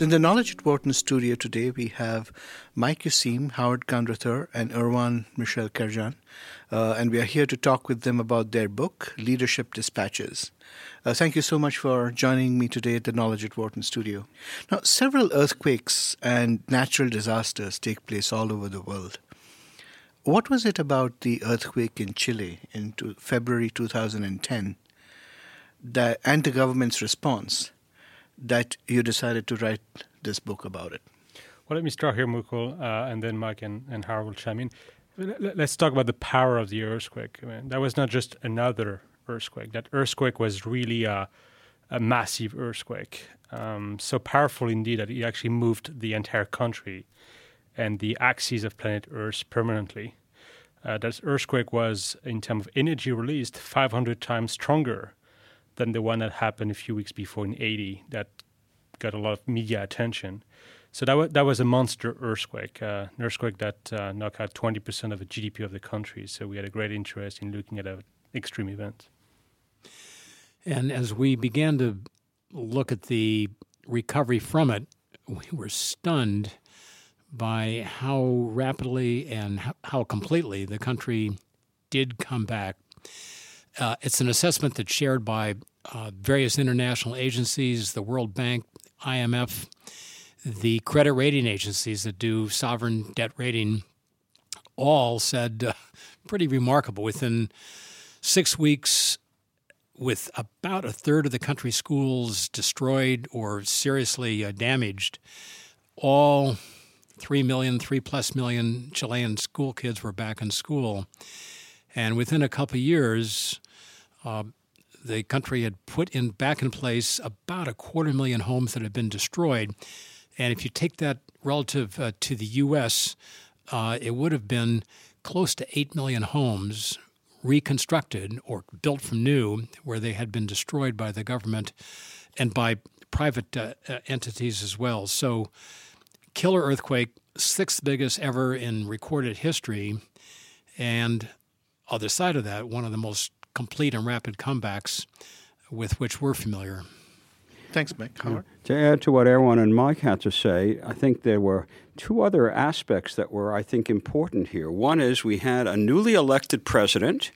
In the Knowledge at Wharton studio today, we have Mike Useem, Howard Kunreuther, and Erwann Michel Kerjan. Uh, and we are here to talk with them about their book, Leadership Dispatches. Uh, thank you so much for joining me today at the Knowledge at Wharton studio. Now, several earthquakes and natural disasters take place all over the world. What was it about the earthquake in Chile in February 2010 that, and the government's response that you decided to write this book about it? Well, let me start here, Mukul, uh, and then Mike and, and Howard will chime in. Let's talk about the power of the earthquake. I mean, that was not just another earthquake. That earthquake was really a, a massive earthquake, um, so powerful indeed that it actually moved the entire country and the axis of planet Earth permanently. Uh, that earthquake was, in terms of energy released, 500 times stronger than the one that happened a few weeks before in Haiti that got a lot of media attention. So that, w- that was a monster earthquake, uh, an earthquake that uh, knocked out 20% of the GDP of the country. So we had a great interest in looking at an extreme event. And as we began to look at the recovery from it, we were stunned by how rapidly and how completely the country did come back. Uh, it's an assessment that's shared by uh, various international agencies, the World Bank, IMF, the credit rating agencies that do sovereign debt rating, all said uh, pretty remarkable. Within six weeks, with about a third of the country's schools destroyed or seriously uh, damaged, all three million, three plus million Chilean school kids were back in school. And within a couple of years, uh, the country had put in back in place about a quarter million homes that had been destroyed. And if you take that relative uh, to the U.S., uh, it would have been close to 8 million homes reconstructed or built from new where they had been destroyed by the government and by private uh, uh entities as well. So, killer earthquake, sixth biggest ever in recorded history. And other side of that, one of the most complete and rapid comebacks with which we're familiar. Thanks, Mike. Howard? To add to what Erwann and Mike had to say, I think there were two other aspects that were, I think, important here. One is we had a newly elected president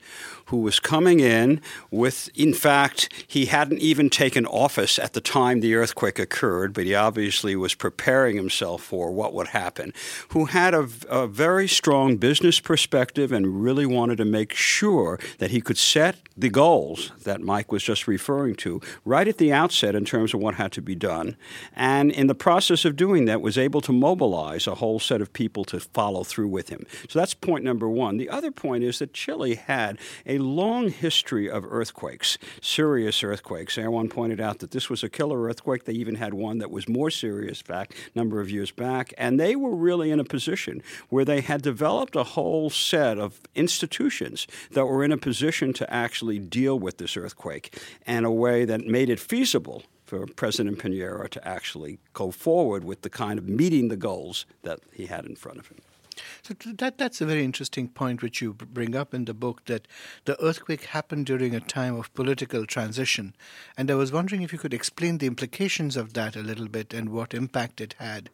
who was coming in with, in fact, he hadn't even taken office at the time the earthquake occurred, but he obviously was preparing himself for what would happen, who had a, a very strong business perspective and really wanted to make sure that he could set the goals that Mike was just referring to right at the outset in terms of what had to be done. And in the process of doing that, was able to mobilize mobilize a whole set of people to follow through with him. So that's point number one. The other point is that Chile had a long history of earthquakes, serious earthquakes. Everyone pointed out that this was a killer earthquake. They even had one that was more serious back a number of years back. And they were really in a position where they had developed a whole set of institutions that were in a position to actually deal with this earthquake in a way that made it feasible for President Piñera to actually go forward with the kind of meeting the goals that he had in front of him. So that that's a very interesting point which you bring up in the book that the earthquake happened during a time of political transition, and I was wondering if you could explain the implications of that a little bit and what impact it had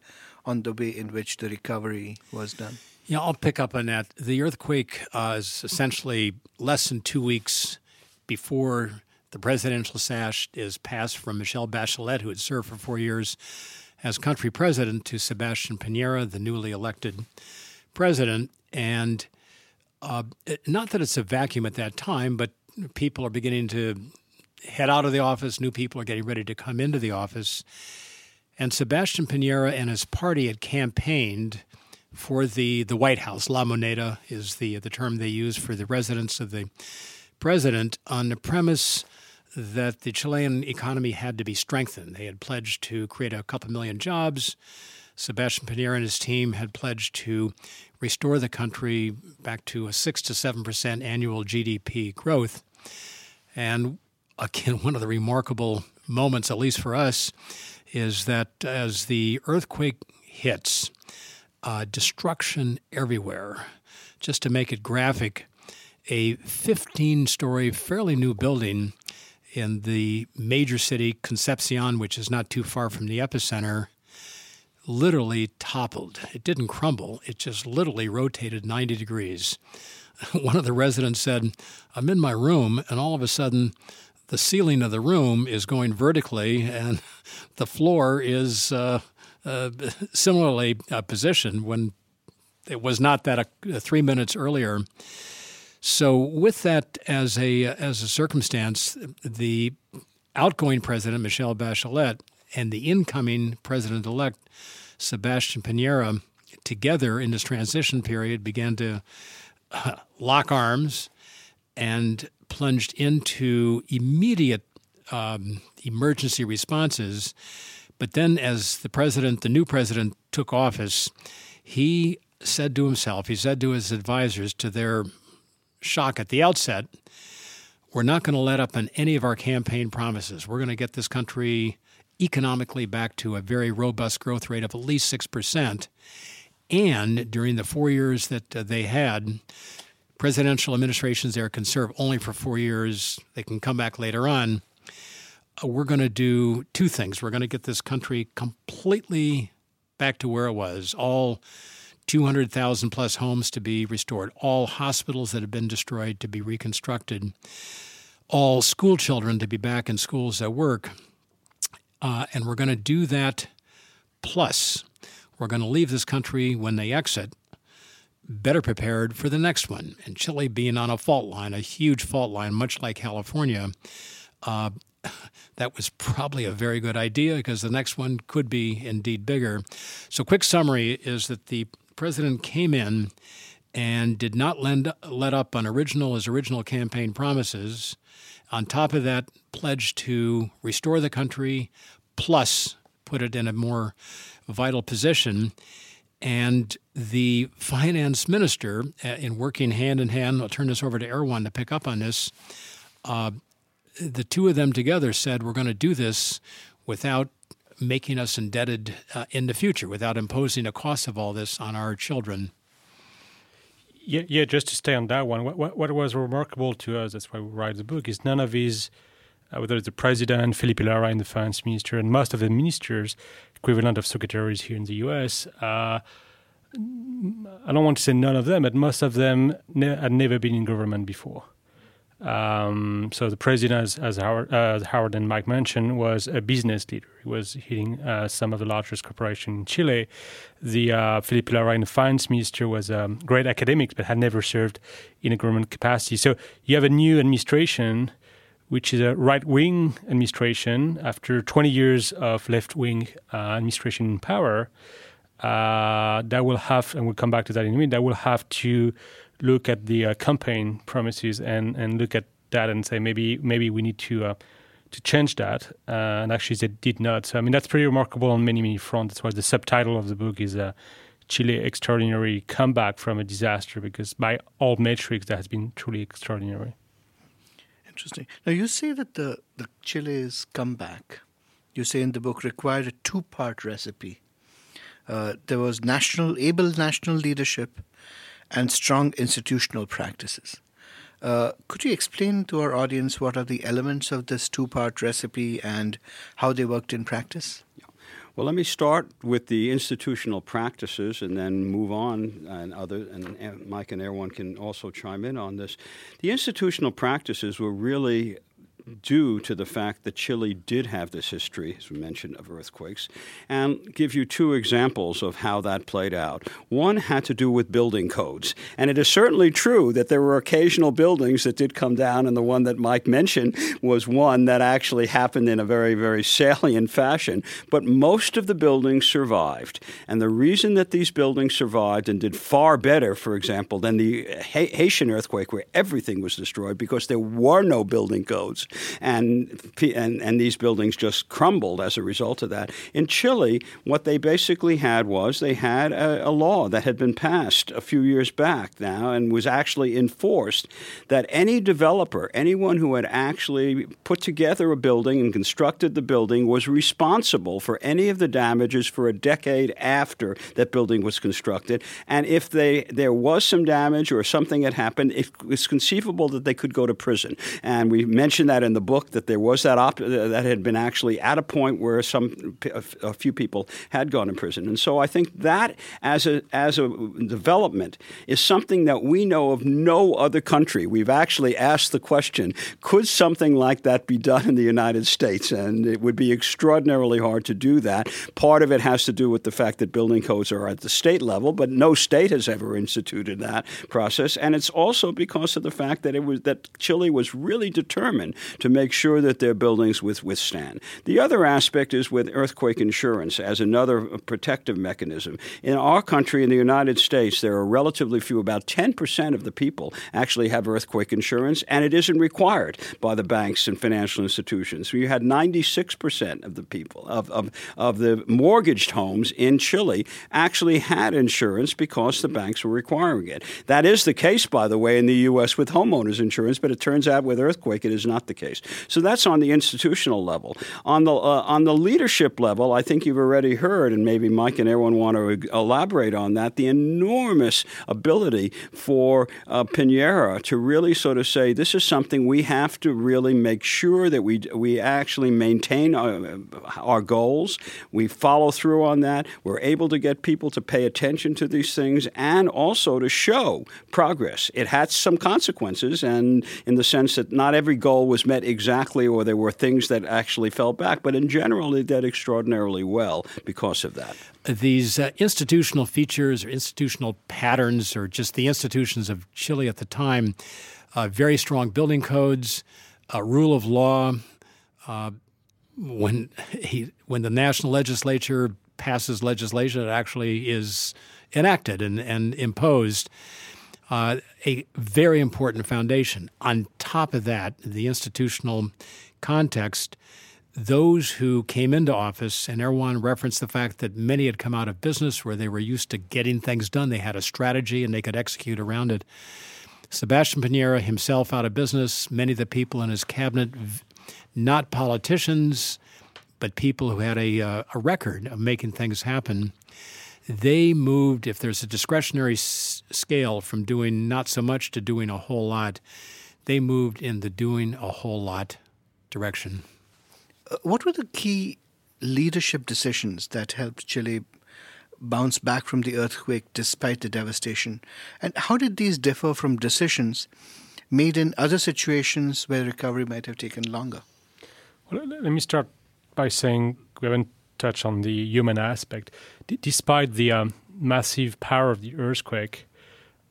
on the way in which the recovery was done. Yeah, I'll pick up on that. The earthquake uh, is essentially less than two weeks before the presidential sash is passed from Michelle Bachelet, who had served for four years as country president, to Sebastian Pinera, the newly elected president. And uh, not that it's a vacuum at that time, but people are beginning to head out of the office. New people are getting ready to come into the office. And Sebastian Pinera and his party had campaigned for the, the White House. La Moneda is the, the term they use for the residence of the president on the premise that the Chilean economy had to be strengthened. They had pledged to create a couple million jobs. Sebastian Pinera and his team had pledged to restore the country back to a 6 to 7% annual GDP growth. And again, one of the remarkable moments, at least for us, is that as the earthquake hits, uh, destruction everywhere. Just to make it graphic, a 15 story, fairly new building in the major city, Concepcion, which is not too far from the epicenter, literally toppled. It didn't crumble, it just literally rotated 90 degrees. One of the residents said, I'm in my room, and all of a sudden, the ceiling of the room is going vertically, and the floor is uh, uh, similarly uh, positioned when it was not that uh, three minutes earlier. So, with that as a as a circumstance, the outgoing president Michelle Bachelet and the incoming president elect Sebastian Pinera together in this transition period began to uh, lock arms and plunged into immediate um, emergency responses. But then, as the president, the new president, took office, he said to himself, he said to his advisors, to their shock at the outset, we're not going to let up on any of our campaign promises. We're going to get this country economically back to a very robust growth rate of at least 6%. And during the four years that uh, they had, presidential administrations there can serve only for four years, they can come back later on. Uh, we're going to do two things. We're going to get this country completely back to where it was. All 200,000 plus homes to be restored, all hospitals that have been destroyed to be reconstructed, all school children to be back in schools at work. Uh, and we're going to do that plus we're going to leave this country when they exit better prepared for the next one. And Chile being on a fault line, a huge fault line, much like California, uh, that was probably a very good idea because the next one could be indeed bigger. So, quick summary is that the president came in and did not lend, let up on original his original campaign promises. On top of that, pledged to restore the country, plus put it in a more vital position. And the finance minister, uh, in working hand in hand, I'll turn this over to Erwann to pick up on this. Uh, the two of them together said, We're going to do this without making us indebted uh, in the future without imposing a cost of all this on our children. Yeah, yeah. Just to stay on that one, what, what, what was remarkable to us, that's why we write the book, is none of these, uh, whether it's the president, Felipe Larraín, and the finance minister, and most of the ministers, equivalent of secretaries here in the U.S. Uh, I don't want to say none of them, but most of them ne- had never been in government before. Um, so the president, as, as Howard, uh, Howard, and Mike mentioned, was a business leader. He was hitting uh, some of the largest corporations in Chile. The uh, Felipe Larraín, finance minister, was a great academic, but had never served in a government capacity. So you have a new administration, which is a right-wing administration after 20 years of left-wing uh, administration in power. Uh, that will have, and we'll come back to that in a minute. That will have to look at the uh, campaign promises and, and look at that and say maybe maybe we need to uh, to change that. Uh, and actually, they did not. So I mean, that's pretty remarkable on many many fronts. That's why the subtitle of the book is "Chile Extraordinary Comeback from a Disaster," because by all metrics, that has been truly extraordinary. Interesting. Now you say that the the Chile's comeback, you say in the book, required a two part recipe. Uh, there was national able national leadership and strong institutional practices. Uh, could you explain to our audience what are the elements of this two part recipe and how they worked in practice? Well, let me start with the institutional practices and then move on, and other and Mike and Erwann can also chime in on this. The institutional practices were really due to the fact that Chile did have this history, as we mentioned, of earthquakes, and give you two examples of how that played out. One had to do with building codes, and it is certainly true that there were occasional buildings that did come down, and the one that Mike mentioned was one that actually happened in a very, very salient fashion. But most of the buildings survived, and the reason that these buildings survived and did far better, for example, than the Haitian earthquake, where everything was destroyed because there were no building codes and, and, and these buildings just crumbled as a result of that. In Chile, what they basically had was they had a, a law that had been passed a few years back now and was actually enforced that any developer, anyone who had actually put together a building and constructed the building, was responsible for any of the damages for a decade after that building was constructed. And if they there was some damage or something had happened, it was conceivable that they could go to prison. And we mentioned that that in the book that there was that op- that had been actually at a point where some a few people had gone to prison, and so I think that as a as a development is something that we know of no other country. We've actually asked the question: Could something like that be done in the United States? And it would be extraordinarily hard to do that. Part of it has to do with the fact that building codes are at the state level, but no state has ever instituted that process, and it's also because of the fact that it was that Chile was really determined to make sure that their buildings with, withstand. The other aspect is with earthquake insurance as another protective mechanism. In our country, in the United States, there are relatively few, about 10% of the people actually have earthquake insurance, and it isn't required by the banks and financial institutions. We had 96% of the people, of, of, of the mortgaged homes in Chile, actually had insurance because the banks were requiring it. That is the case, by the way, in the U.S. with homeowners insurance, but it turns out with earthquake it is not the case. So that's on the institutional level. On the uh, on the leadership level, I think you've already heard, and maybe Mike and Erwann want to elaborate on that. The enormous ability for uh, Piñera to really sort of say this is something we have to really make sure that we we actually maintain our, uh, our goals. We follow through on that. We're able to get people to pay attention to these things and also to show progress. It had some consequences, and in the sense that not every goal was met exactly, or there were things that actually fell back, but in general, they did extraordinarily well because of that. These uh, institutional features or institutional patterns, or just the institutions of Chile at the time, uh, very strong building codes, uh, rule of law. Uh, when he, when the national legislature passes legislation, it actually is enacted and, and imposed uh, a very important foundation. On top of that, the institutional context, those who came into office, and Erwann referenced the fact that many had come out of business where they were used to getting things done. They had a strategy and they could execute around it. Sebastian Piñera himself out of business, many of the people in his cabinet, not politicians, but people who had a, uh, a record of making things happen they moved, if there's a discretionary scale from doing not so much to doing a whole lot, they moved in the doing a whole lot direction. Uh, what were the key leadership decisions that helped Chile bounce back from the earthquake despite the devastation? And how did these differ from decisions made in other situations where recovery might have taken longer? Well, let me start by saying we haven't touched on the human aspect d- despite the um, massive power of the earthquake,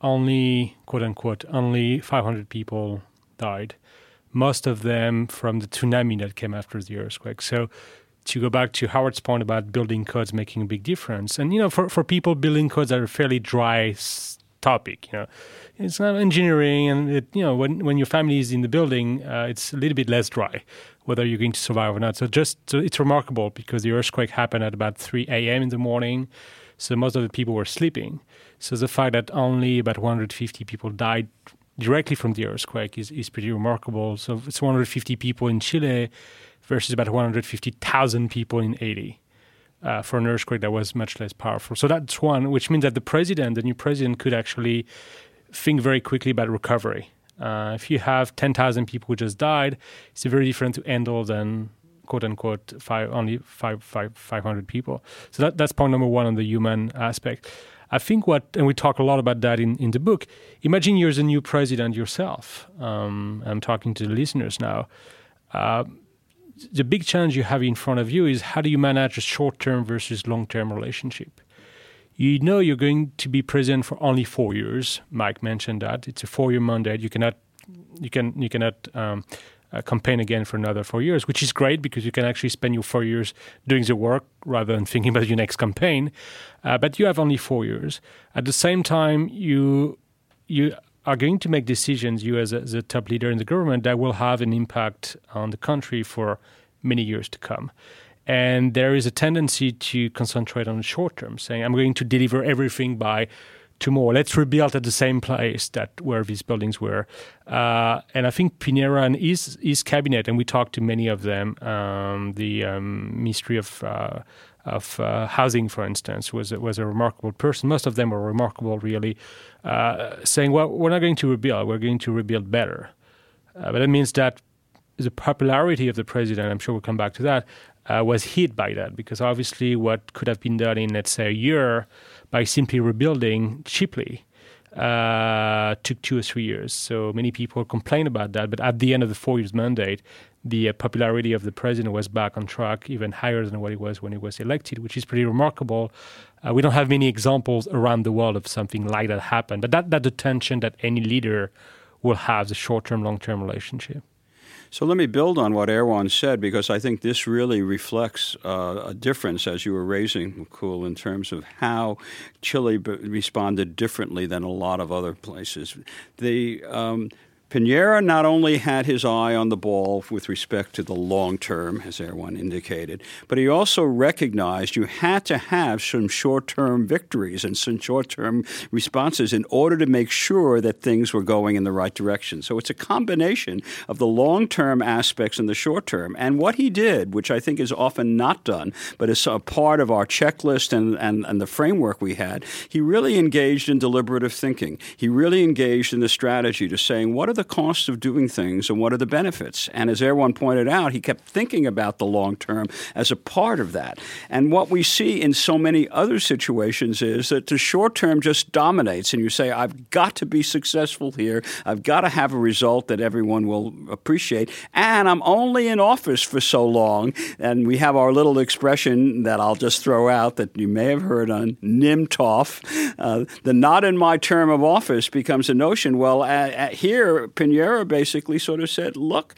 only quote unquote only 500 people died. Most of them from the tsunami that came after the earthquake. So to go back to Howard's point about building codes making a big difference, and you know, for, for people building codes are a fairly dry topic, you know, it's not engineering, and it, you know, when when your family is in the building, uh, it's a little bit less dry, whether you're going to survive or not. So just so it's remarkable because the earthquake happened at about 3 a.m. in the morning, so most of the people were sleeping. So the fact that only about 150 people died directly from the earthquake is, is pretty remarkable. So it's 150 people in Chile versus about 150,000 people in Haiti. Uh, for an earthquake that was much less powerful. So that's one, which means that the president, the new president, could actually think very quickly about recovery. Uh, if you have 10,000 people who just died, it's very different to handle than quote unquote five, only five, five, 500 people. So that, that's point number one on the human aspect. I think what, and we talk a lot about that in, in the book. Imagine you're the new president yourself. Um, I'm talking to the listeners now. Uh, the big challenge you have in front of you is how do you manage a short term versus long term relationship? you know you're going to be president for only four years. Mike mentioned that it's a four-year mandate. You cannot, you can, you cannot um, uh, campaign again for another four years, which is great because you can actually spend your four years doing the work rather than thinking about your next campaign. Uh, but you have only four years. At the same time, you you are going to make decisions, you as a, as a top leader in the government, that will have an impact on the country for many years to come. And there is a tendency to concentrate on the short term, saying, I'm going to deliver everything by tomorrow. Let's rebuild at the same place that where these buildings were. Uh, and I think Piñera and his, his cabinet, and we talked to many of them, um, the um, Ministry of uh, of uh, housing, for instance, was was a remarkable person. Most of them were remarkable, really, uh, saying, "Well, we're not going to rebuild; we're going to rebuild better." Uh, but that means that the popularity of the president, I'm sure we'll come back to that, uh, was hit by that because obviously what could have been done in, let's say, a year by simply rebuilding cheaply uh, took two or three years. So many people complain about that. But at the end of the four years mandate, the uh, popularity of the president was back on track, even higher than what it was when he was elected, which is pretty remarkable. Uh, we don't have many examples around the world of something like that happen. But that, that the tension that any leader will have, the short term, long term relationship. So let me build on what Erwann said because I think this really reflects uh, a difference, as you were raising, Mukul, in terms of how Chile responded differently than a lot of other places. The um, Piñera not only had his eye on the ball with respect to the long term, as Erwann indicated, but he also recognized you had to have some short term victories and some short term responses in order to make sure that things were going in the right direction. So it's a combination of the long term aspects and the short term. And what he did, which I think is often not done, but is a part of our checklist and, and, and the framework we had, he really engaged in deliberative thinking. He really engaged in the strategy to saying, what are the costs of doing things and what are the benefits? And as Erwann pointed out, he kept thinking about the long term as a part of that. And what we see in so many other situations is that the short term just dominates, and you say, I've got to be successful here. I've got to have a result that everyone will appreciate. And I'm only in office for so long. And we have our little expression that I'll just throw out that you may have heard on NIMTOF. Uh, the not in my term of office becomes a notion. Well, at, at here, Piñera basically sort of said, look,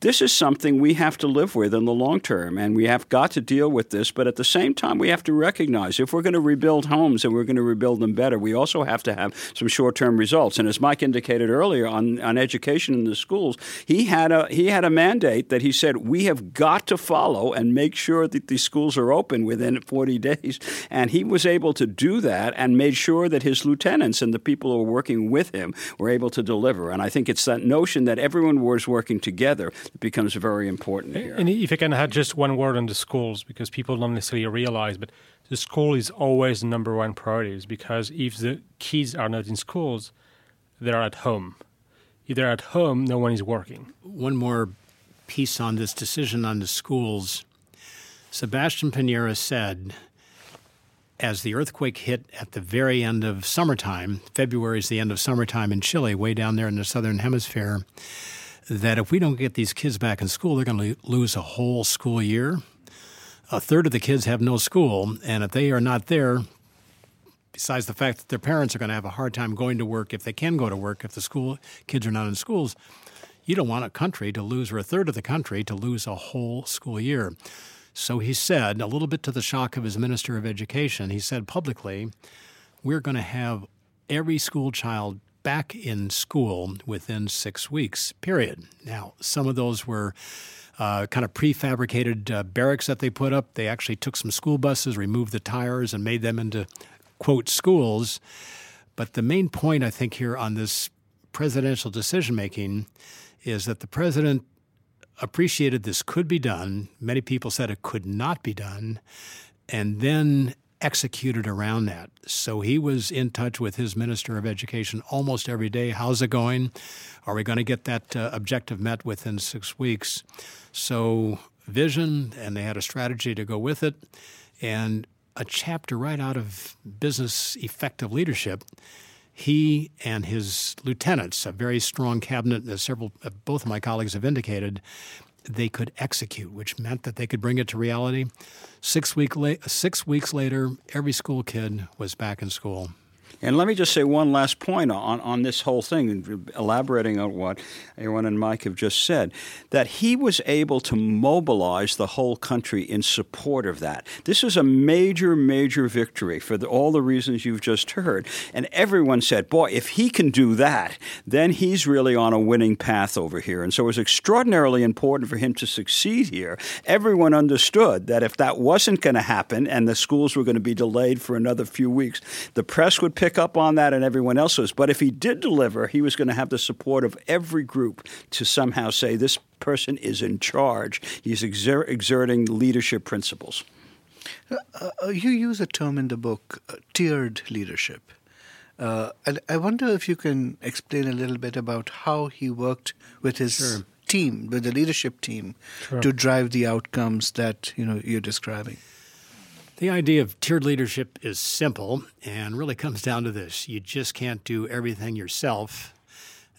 this is something we have to live with in the long term, and we have got to deal with this. But at the same time, we have to recognize if we're going to rebuild homes and we're going to rebuild them better, we also have to have some short term results. And as Mike indicated earlier on, on education in the schools, he had a he had a mandate that he said we have got to follow and make sure that these schools are open within 40 days. And he was able to do that and made sure that his lieutenants and the people who were working with him were able to deliver. And I think it's that notion that everyone was working together becomes very important here. And if I can add just one word on the schools, because people don't necessarily realize, but the school is always the number one priority, because if the kids are not in schools, they're at home. If they're at home, no one is working. One more piece on this decision on the schools. Sebastian Piñera said, as the earthquake hit at the very end of summertime, February is the end of summertime in Chile, way down there in the southern hemisphere that if we don't get these kids back in school, they're going to lose a whole school year. A third of the kids have no school, and if they are not there, besides the fact that their parents are going to have a hard time going to work if they can go to work, if the school kids are not in schools, you don't want a country to lose, or a third of the country to lose a whole school year. So he said, a little bit to the shock of his minister of education, he said publicly, we're going to have every school child back in school within six weeks, period. Now, some of those were uh, kind of prefabricated uh, barracks that they put up. They actually took some school buses, removed the tires, and made them into, quote, schools. But the main point, I think, here on this presidential decision making is that the president appreciated this could be done. Many people said it could not be done. And then executed around that. So he was in touch with his Minister of Education almost every day. How's it going? Are we going to get that uh, objective met within six weeks? So, vision, and they had a strategy to go with it, and a chapter right out of business effective leadership. He and his lieutenants, a very strong cabinet, as several, uh, both of my colleagues have indicated, they could execute, which meant that they could bring it to reality. Six, week la- six weeks later, every school kid was back in school. And let me just say one last point on, on this whole thing, elaborating on what Erwann and Mike have just said, that he was able to mobilize the whole country in support of that. This is a major, major victory for the, all the reasons you've just heard. And everyone said, boy, if he can do that, then he's really on a winning path over here. And so it was extraordinarily important for him to succeed here. Everyone understood that if that wasn't going to happen and the schools were going to be delayed for another few weeks, the press would pick pick up on that and everyone else was. But if he did deliver, he was going to have the support of every group to somehow say this person is in charge. He's exer- exerting leadership principles. Uh, uh, you use a term in the book, uh, tiered leadership. Uh, and I wonder if you can explain a little bit about how he worked with his sure. team, with the leadership team, Sure. to drive the outcomes that you know you're describing? The idea of tiered leadership is simple and really comes down to this you just can't do everything yourself.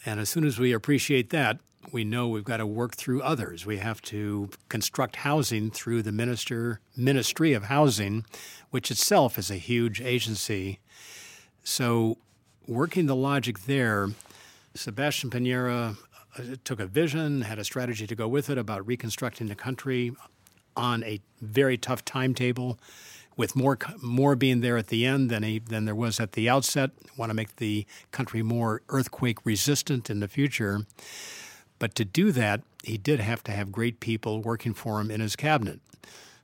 And as soon as we appreciate that, we know we've got to work through others. We have to construct housing through the minister Ministry of Housing, which itself is a huge agency. So, working the logic there, Sebastian Pinera uh, took a vision, had a strategy to go with it about reconstructing the country on a very tough timetable, with more more being there at the end than he, than there was at the outset. Want to make the country more earthquake resistant in the future, but to do that, he did have to have great people working for him in his cabinet.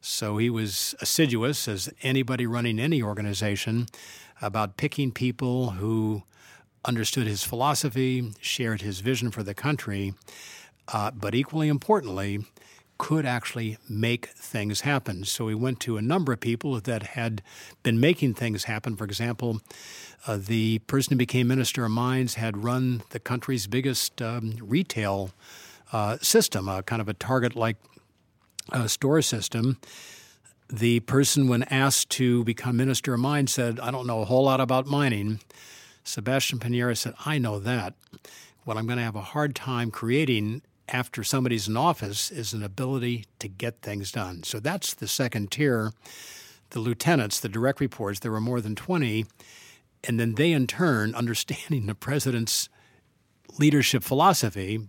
So he was assiduous, as anybody running any organization, about picking people who understood his philosophy, shared his vision for the country, uh, but equally importantly, could actually make things happen. So we went to a number of people that had been making things happen. For example, uh, the person who became Minister of Mines had run the country's biggest um, retail uh, system, a kind of a Target like uh, store system. The person, when asked to become Minister of Mines, said, I don't know a whole lot about mining. Sebastian Pinera said, I know that. What I'm going to have a hard time creating after somebody's in office is an ability to get things done. So that's the second tier. The lieutenants, the direct reports, there were more than 20. And then they, in turn, understanding the president's leadership philosophy,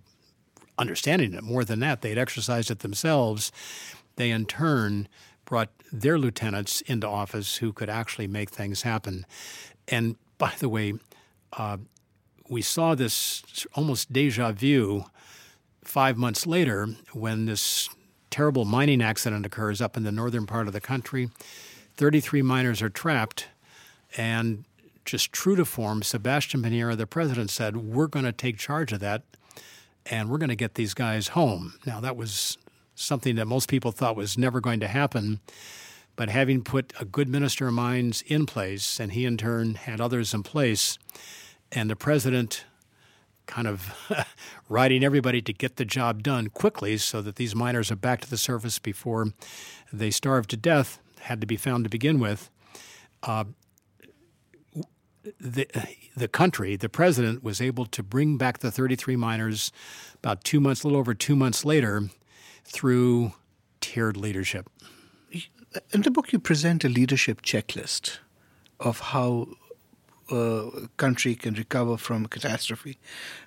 understanding it more than that, they'd exercised it themselves. They, in turn, brought their lieutenants into office who could actually make things happen. And by the way, uh, we saw this almost deja vu five months later when this terrible mining accident occurs up in the northern part of the country. 33 miners are trapped, and just true to form, Sebastian Pinera, the president, said, We're going to take charge of that and we're going to get these guys home. Now, that was something that most people thought was never going to happen. But having put a good minister of mines in place, and he in turn had others in place, and the president kind of riding everybody to get the job done quickly so that these miners are back to the surface before they starve to death, had to be found to begin with. Uh, the, the country, the president, was able to bring back the 33 miners about two months, a little over two months later, through tiered leadership. In the book, you present a leadership checklist of how a country can recover from a catastrophe.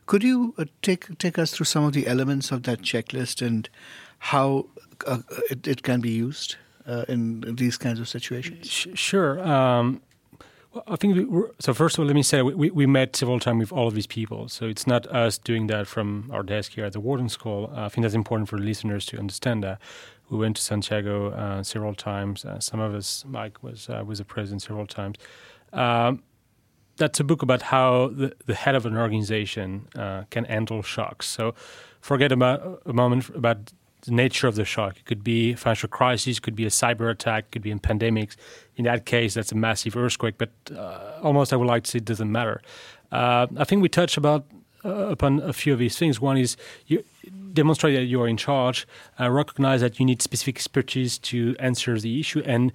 Could you uh, take take us through some of the elements of that checklist and how uh, it, it, can be used uh, in these kinds of situations? Sure. Um, well, I think we so. First of all, let me say we, we met several times with all of these people. So it's not us doing that from our desk here at the Wharton School. Uh, I think that's important for listeners to understand that. We went to Santiago uh, several times. Uh, some of us, Mike was was the president several times. Um, that's a book about how the, the head of an organization uh, can handle shocks. So forget about a moment about the nature of the shock. It could be financial crisis, could be a cyber attack, could be in pandemics. In that case, that's a massive earthquake. But uh, almost, I would like to say, it doesn't matter. Uh, I think we touched about uh, upon a few of these things. One is you demonstrate that you are in charge, uh, recognize that you need specific expertise to answer the issue, and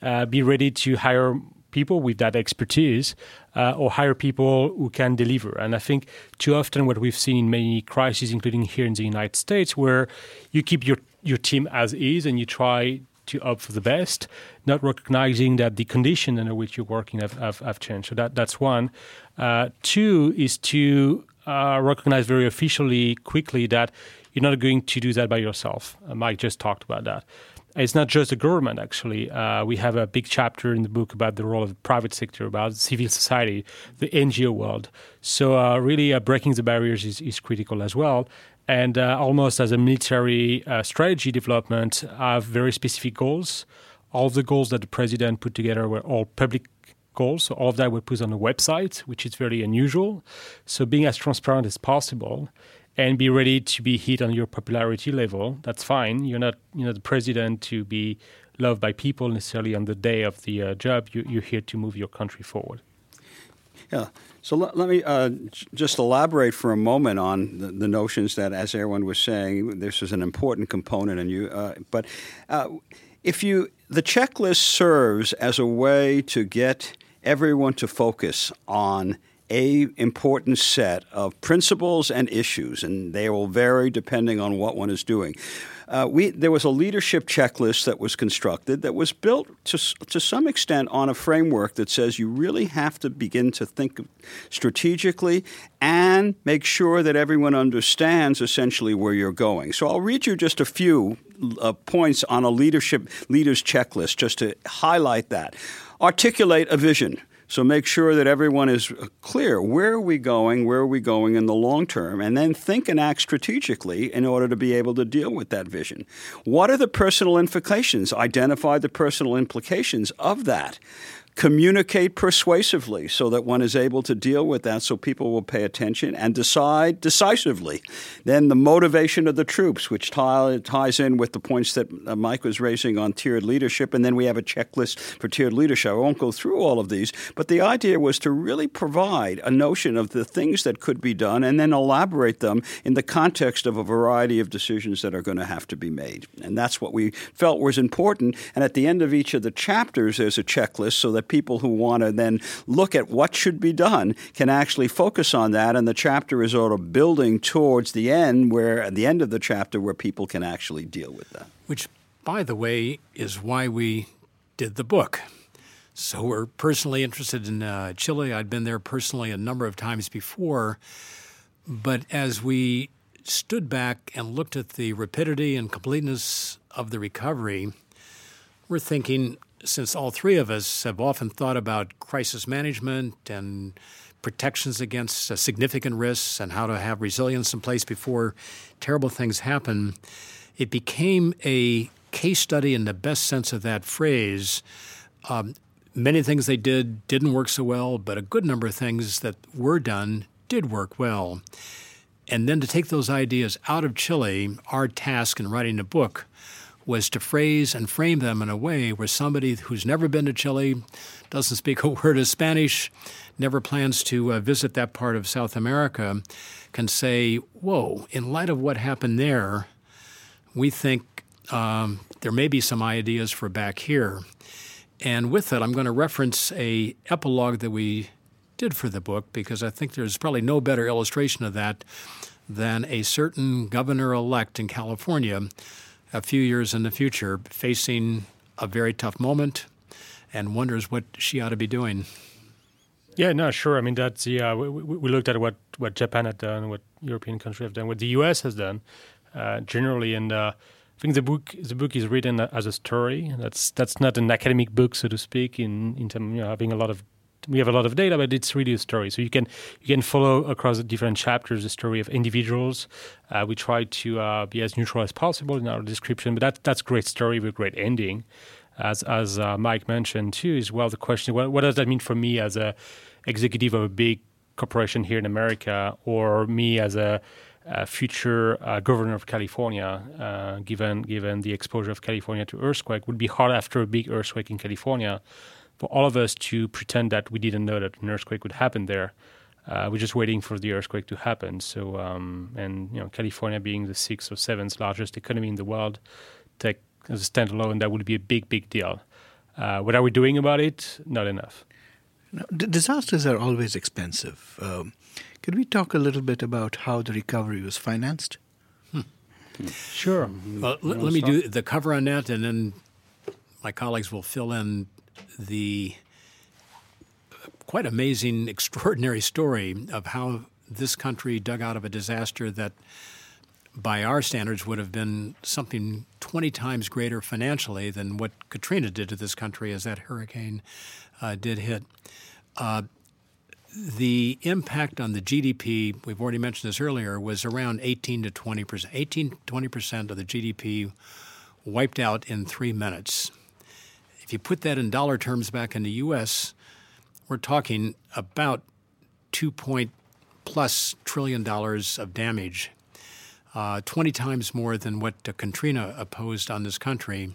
uh, be ready to hire people with that expertise uh, or hire people who can deliver. And I think too often what we've seen in many crises, including here in the United States, where you keep your, your team as is and you try to opt for the best, not recognizing that the condition under which you're working have, have, have changed. So that, that's one. Uh, two is to uh, recognize very officially, quickly, that you're not going to do that by yourself. Uh, Mike just talked about that it's not just the government actually. Uh, we have a big chapter in the book about the role of the private sector about civil society the ngo world. So uh, really uh, breaking the barriers is, is, critical as well. And uh, almost as a military uh, strategy development have very specific goals. All the goals that the president put together were all public goals. So all of that were put on the website which is very unusual. So being as transparent as possible and be ready to be hit on your popularity level. That's fine. You're not you know the president to be loved by people necessarily on the day of the uh, job. You, you're here to move your country forward. Yeah. So let, let me uh, just elaborate for a moment on the, the, notions that, as everyone was saying, this is an important component. And you, uh, but uh, if you, the checklist serves as a way to get everyone to focus on a important set of principles and issues, and they will vary depending on what one is doing. Uh, we, there was a leadership checklist that was constructed that was built to, to some extent on a framework that says you really have to begin to think strategically and make sure that everyone understands essentially where you're going. So I'll read you just a few uh, points on a leadership leaders checklist just to highlight that. Articulate a vision. So make sure that everyone is clear. Where are we going? Where are we going in the long term? And then think and act strategically in order to be able to deal with that vision. What are the personal implications? Identify the personal implications of that communicate persuasively so that one is able to deal with that so people will pay attention and decide decisively. Then the motivation of the troops, which tie, ties in with the points that uh, Mike was raising on tiered leadership. And then we have a checklist for tiered leadership. I won't go through all of these, but the idea was to really provide a notion of the things that could be done and then elaborate them in the context of a variety of decisions that are going to have to be made. And that's what we felt was important. And at the end of each of the chapters, there's a checklist so that that people who want to then look at what should be done can actually focus on that. And the chapter is sort of building towards the end, where at the end of the chapter, where people can actually deal with that. Which, by the way, is why we did the book. So we're personally interested in uh, Chile. I'd been there personally a number of times before. But as we stood back and looked at the rapidity and completeness of the recovery, we're thinking since all three of us have often thought about crisis management and protections against uh, significant risks and how to have resilience in place before terrible things happen, it became a case study in the best sense of that phrase. Um, many things they did didn't work so well, but a good number of things that were done did work well. And then to take those ideas out of Chile, our task in writing the book was to phrase and frame them in a way where somebody who's never been to Chile, doesn't speak a word of Spanish, never plans to uh, visit that part of South America, can say, Whoa, in light of what happened there, we think um, there may be some ideas for back here. And with that, I'm going to reference a epilogue that we did for the book because I think there's probably no better illustration of that than a certain governor elect in California a few years in the future facing a very tough moment and wonders what she ought to be doing. Yeah, no, sure. I mean, that's yeah. We, we, looked at what, what Japan had done, what European countries have done, what the U.S. has done uh, generally, and uh, I think the book the book is written as a story. That's that's not an academic book, so to speak, in in terms you know, having a lot of we have a lot of data, but it's really a story. So you can you can follow across different chapters the story of individuals. Uh, we try to uh, be as neutral as possible in our description, but that that's great story with a great ending. As as uh, Mike mentioned too, is well the question: what, what does that mean for me as a executive of a big corporation here in America, or me as a uh, future uh, governor of California, uh, given given the exposure of California to earthquake, would be hard after a big earthquake in California for all of us to pretend that we didn't know that an earthquake would happen there. Uh, we're just waiting for the earthquake to happen. So, um, and you know, California being the sixth or seventh largest economy in the world, take as a standalone, that would be a big, big deal. Uh, what are we doing about it? Not enough. Now, d- disasters are always expensive. Um, could we talk a little bit about how the recovery was financed? Hmm. Sure. Well, l- let me do the cover on that, and then my colleagues will fill in the quite amazing, extraordinary story of how this country dug out of a disaster that, by our standards, would have been something 20 times greater financially than what Katrina did to this country as that hurricane uh, did hit. Uh, the impact on the GDP, we've already mentioned this earlier, was around 18 to 20 percent. 18 to 20 percent of the GDP wiped out in three minutes. If you put that in dollar terms back in the U.S., we're talking about two point plus trillion dollars of damage, uh, 20 times more than what uh, Katrina opposed on this country.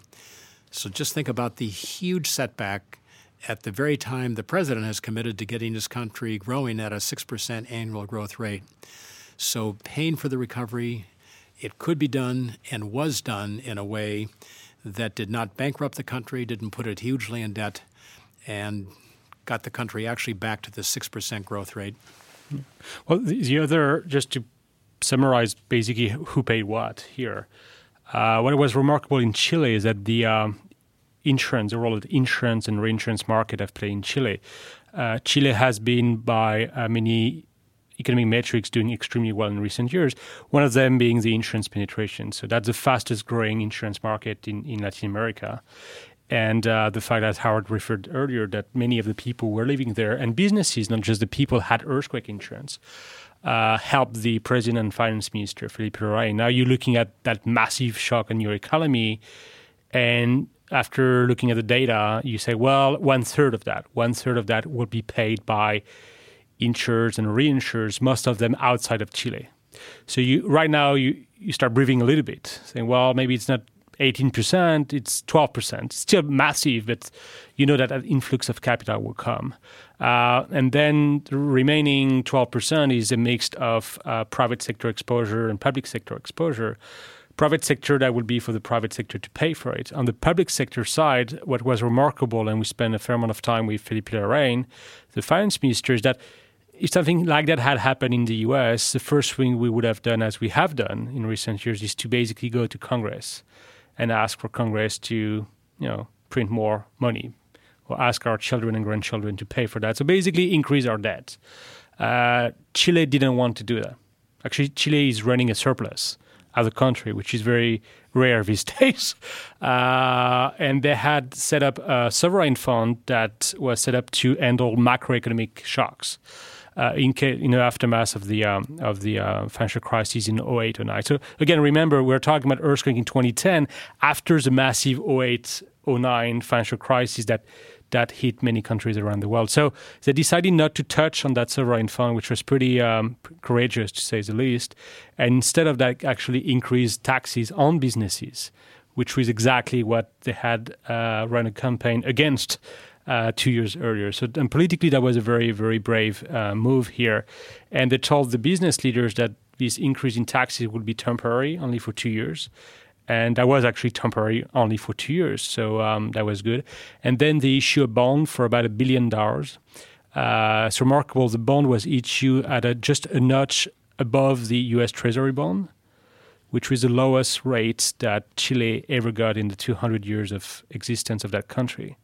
So just think about the huge setback at the very time the president has committed to getting this country growing at a 6% annual growth rate. So, paying for the recovery, it could be done and was done in a way that did not bankrupt the country, didn't put it hugely in debt, and got the country actually back to the 6% growth rate. Well, the other, just to summarize basically who paid what here, uh, what was remarkable in Chile is that the um, insurance, the role of the insurance and reinsurance market have played in Chile. Uh, Chile has been, by uh, many economic metrics, doing extremely well in recent years. One of them being the insurance penetration. So that's the fastest growing insurance market in, in Latin America. And uh, the fact that Howard referred earlier that many of the people were living there and businesses, not just the people, had earthquake insurance. Uh, helped the president and finance minister, Felipe Larraín. Now you're looking at that massive shock on your economy, and after looking at the data, you say, well, one third of that, one third of that will be paid by insurers and reinsurers, most of them outside of Chile. So you right now you, you start breathing a little bit, saying, well, maybe it's not 18%, it's 12%. It's still massive, but you know that an influx of capital will come. Uh, and then the remaining 12% is a mix of uh, private sector exposure and public sector exposure private sector, that would be for the private sector to pay for it. On the public sector side, what was remarkable, and we spent a fair amount of time with Felipe Larraín, the finance minister, is that if something like that had happened in the US, the first thing we would have done, as we have done in recent years, is to basically go to Congress and ask for Congress to, you know, print more money or ask our children and grandchildren to pay for that. So basically increase our debt. Uh, Chile didn't want to do that. Actually, Chile is running a surplus as a country, which is very rare these days. Uh, and they had set up a sovereign fund that was set up to handle macroeconomic shocks. Uh, in, in the aftermath of the um, of the uh, financial crisis in 08 09. So again, remember we're talking about earthquake in 2010 after the massive 08 09 financial crisis that that hit many countries around the world. So they decided not to touch on that sovereign fund, which was pretty um, courageous to say the least, and instead of that, actually increased taxes on businesses, which was exactly what they had uh, run a campaign against. Uh, two years earlier. So, and politically, that was a very, very brave uh, move here. And they told the business leaders that this increase in taxes would be temporary, only for two years, and that was actually temporary only for two years. So um, that was good. And then they issue a bond for about a billion dollars. Uh, it's remarkable the bond was issued at a, just a notch above the us treasury bond which was the lowest rate that chile ever got in the 200 years of existence of that country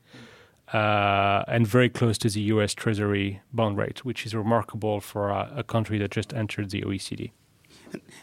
uh, and very close to the us treasury bond rate which is remarkable for a, a country that just entered the oecd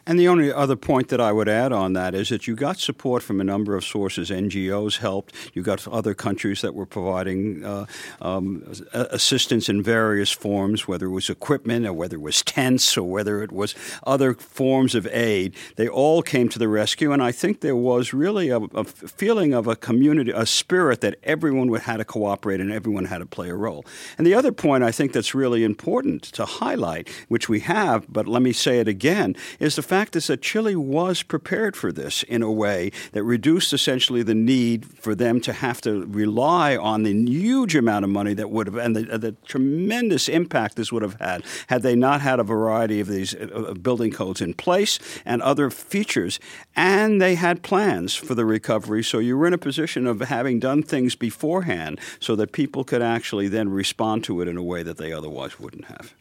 and the only other point that I would add on that is that you got support from a number of sources. NGOs helped. You got other countries that were providing uh, um, assistance in various forms, whether it was equipment or whether it was tents or whether it was other forms of aid. They all came to the rescue, and I think there was really a, a feeling of a community, a spirit that everyone would had to cooperate and everyone had to play a role. And the other point I think that's really important to highlight, which we have, but let me say it again, is the fact is that Chile was prepared for this in a way that reduced essentially the need for them to have to rely on the huge amount of money that would have and the, the tremendous impact this would have had had they not had a variety of these uh, building codes in place and other features. And they had plans for the recovery, so you were in a position of having done things beforehand so that people could actually then respond to it in a way that they otherwise wouldn't have.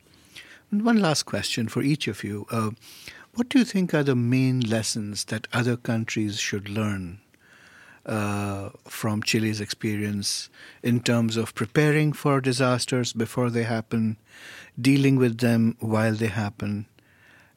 One last question for each of you. Uh, what do you think are the main lessons that other countries should learn uh, from Chile's experience in terms of preparing for disasters before they happen, dealing with them while they happen,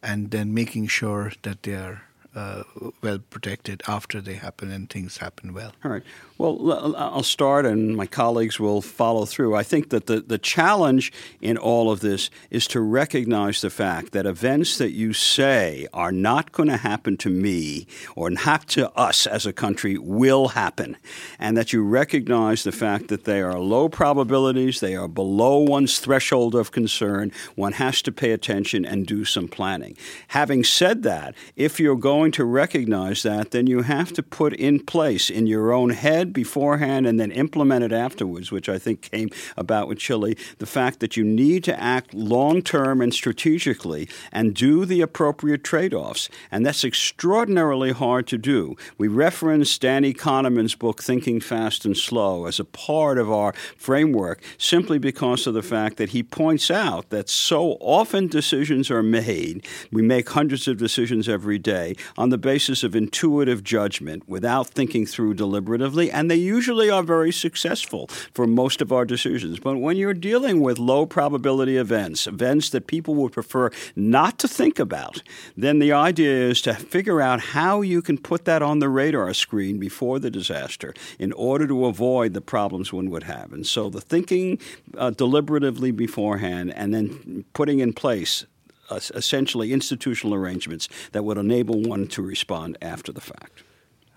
and then making sure that they are uh, well protected after they happen and things happen well? All right. Well, I'll start and my colleagues will follow through. I think that the, the challenge in all of this is to recognize the fact that events that you say are not going to happen to me or not to us as a country will happen. And that you recognize the fact that they are low probabilities, they are below one's threshold of concern. One has to pay attention and do some planning. Having said that, if you're going going to recognize that, then you have to put in place in your own head beforehand and then implement it afterwards, which I think came about with Chile, the fact that you need to act long term and strategically and do the appropriate trade offs. And that's extraordinarily hard to do. We reference Danny Kahneman's book, Thinking Fast and Slow, as a part of our framework simply because of the fact that he points out that so often decisions are made, we make hundreds of decisions every day on the basis of intuitive judgment without thinking through deliberatively, and they usually are very successful for most of our decisions. But when you're dealing with low probability events, events that people would prefer not to think about, then the idea is to figure out how you can put that on the radar screen before the disaster in order to avoid the problems one would have. And so the thinking uh, deliberatively beforehand and then putting in place uh, essentially institutional arrangements that would enable one to respond after the fact.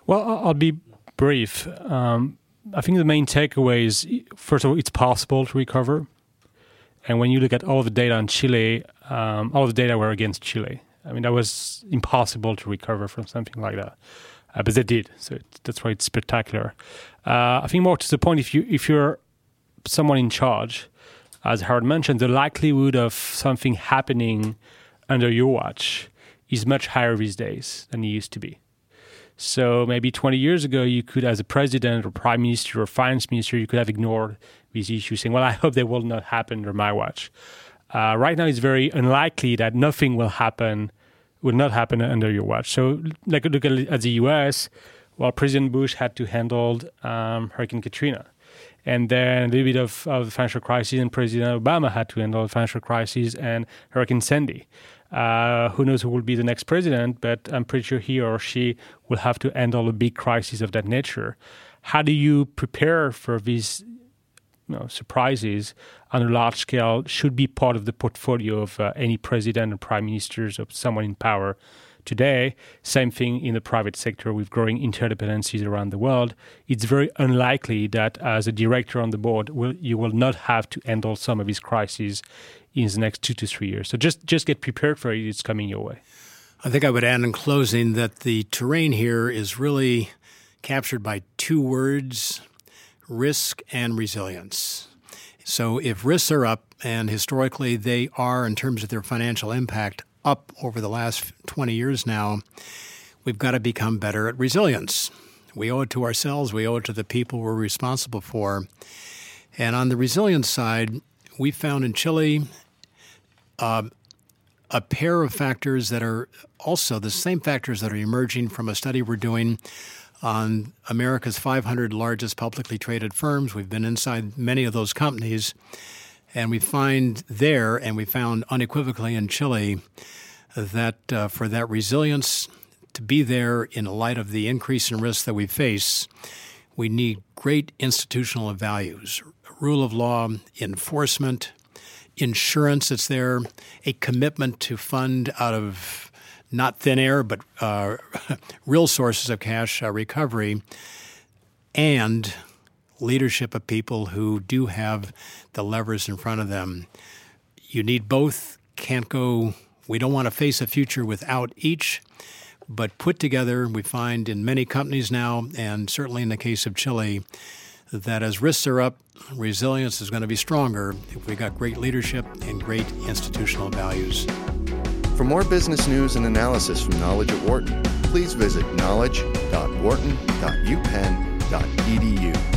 Well, I'll be brief. Um, I think the main takeaway is first of all, it's possible to recover. And when you look at all the data on Chile, um, all the data were against Chile. I mean, that was impossible to recover from something like that. Uh, but they did, so it, that's why it's spectacular. Uh, I think more to the point, if you if you're someone in charge, as Howard mentioned, the likelihood of something happening under your watch is much higher these days than it used to be. So maybe 20 years ago, you could, as a president or prime minister or finance minister, you could have ignored these issues, saying, "Well, I hope they will not happen under my watch." Uh, right now, it's very unlikely that nothing will happen, will not happen under your watch. So, like look at, at the U.S. Well, President Bush had to handle um, Hurricane Katrina, and then a little bit of, of the financial crisis, and President Obama had to handle the financial crisis and Hurricane Sandy. Uh, who knows who will be the next president, but I'm pretty sure he or she will have to handle a big crisis of that nature. How do you prepare for these you know, surprises on a large scale? Should be part of the portfolio of uh, any president or prime ministers or someone in power today. Same thing in the private sector with growing interdependencies around the world. It's very unlikely that as a director on the board, will, you will not have to handle some of these crises in the next two to three years. So just just get prepared for it. It's coming your way. I think I would add in closing that the terrain here is really captured by two words risk and resilience. So if risks are up, and historically they are in terms of their financial impact up over the last 20 years now, we've got to become better at resilience. We owe it to ourselves, we owe it to the people we're responsible for. And on the resilience side, we found in Chile um, a pair of factors that are also the same factors that are emerging from a study we're doing on America's 500 largest publicly traded firms. We've been inside many of those companies, and we find there, and we found unequivocally in Chile, that uh, for that resilience to be there in light of the increase in risk that we face, we need great institutional values, rule of law, enforcement, insurance that's there, a commitment to fund out of not thin air, but uh, real sources of cash uh, recovery, and leadership of people who do have the levers in front of them. You need both. Can't go, we don't want to face a future without each. But put together, we find in many companies now, and certainly in the case of Chile, that as risks are up, resilience is going to be stronger if we got great leadership and great institutional values. For more business news and analysis from Knowledge at Wharton, please visit knowledge.wharton.upenn.edu.